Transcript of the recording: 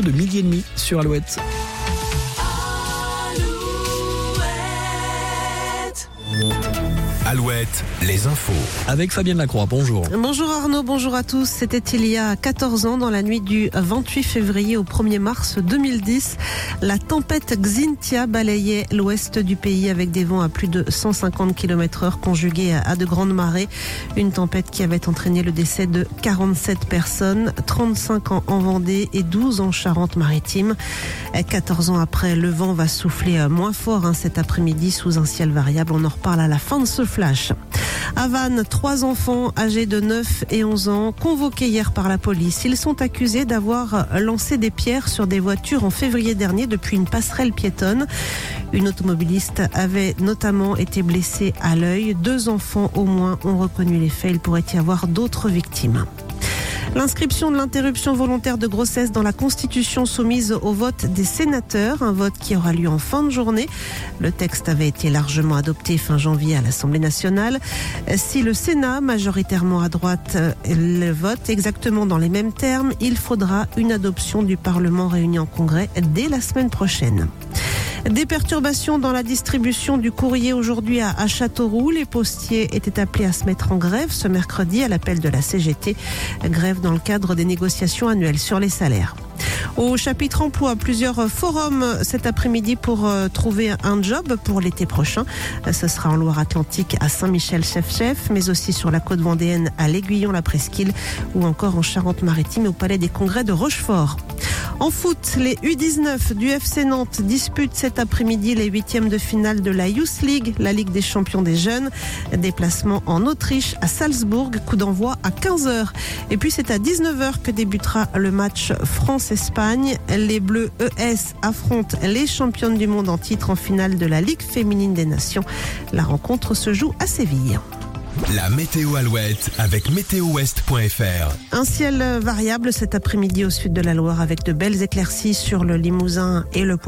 de midi et demi sur Alouette. Alouette, les infos. Avec Fabienne Lacroix, bonjour. Bonjour Arnaud, bonjour à tous. C'était il y a 14 ans, dans la nuit du 28 février au 1er mars 2010. La tempête Xintia balayait l'ouest du pays avec des vents à plus de 150 km heure conjugués à de grandes marées. Une tempête qui avait entraîné le décès de 47 personnes, 35 ans en Vendée et 12 en Charente-Maritime. 14 ans après, le vent va souffler moins fort hein, cet après-midi sous un ciel variable. On en reparle à la fin de ce flash. Vannes, trois enfants âgés de 9 et 11 ans convoqués hier par la police. Ils sont accusés d'avoir lancé des pierres sur des voitures en février dernier depuis une passerelle piétonne. Une automobiliste avait notamment été blessée à l'œil. Deux enfants au moins ont reconnu les faits. Il pourrait y avoir d'autres victimes. L'inscription de l'interruption volontaire de grossesse dans la Constitution soumise au vote des sénateurs, un vote qui aura lieu en fin de journée. Le texte avait été largement adopté fin janvier à l'Assemblée nationale. Si le Sénat, majoritairement à droite, le vote exactement dans les mêmes termes, il faudra une adoption du Parlement réuni en congrès dès la semaine prochaine. Des perturbations dans la distribution du courrier aujourd'hui à, Châteauroux. Les postiers étaient appelés à se mettre en grève ce mercredi à l'appel de la CGT. Grève dans le cadre des négociations annuelles sur les salaires. Au chapitre emploi, plusieurs forums cet après-midi pour euh, trouver un job pour l'été prochain. Ce sera en Loire-Atlantique à Saint-Michel-Chef-Chef, mais aussi sur la côte vendéenne à l'Aiguillon-la Presqu'île ou encore en Charente-Maritime au Palais des Congrès de Rochefort. En foot, les U19 du FC Nantes disputent cet après-midi les huitièmes de finale de la Youth League, la Ligue des champions des jeunes. Déplacement en Autriche à Salzbourg, coup d'envoi à 15h. Et puis c'est à 19h que débutera le match France-Espagne. Les Bleus ES affrontent les championnes du monde en titre en finale de la Ligue féminine des nations. La rencontre se joue à Séville. La météo Alouette avec météowest.fr. Un ciel variable cet après-midi au sud de la Loire avec de belles éclaircies sur le Limousin et le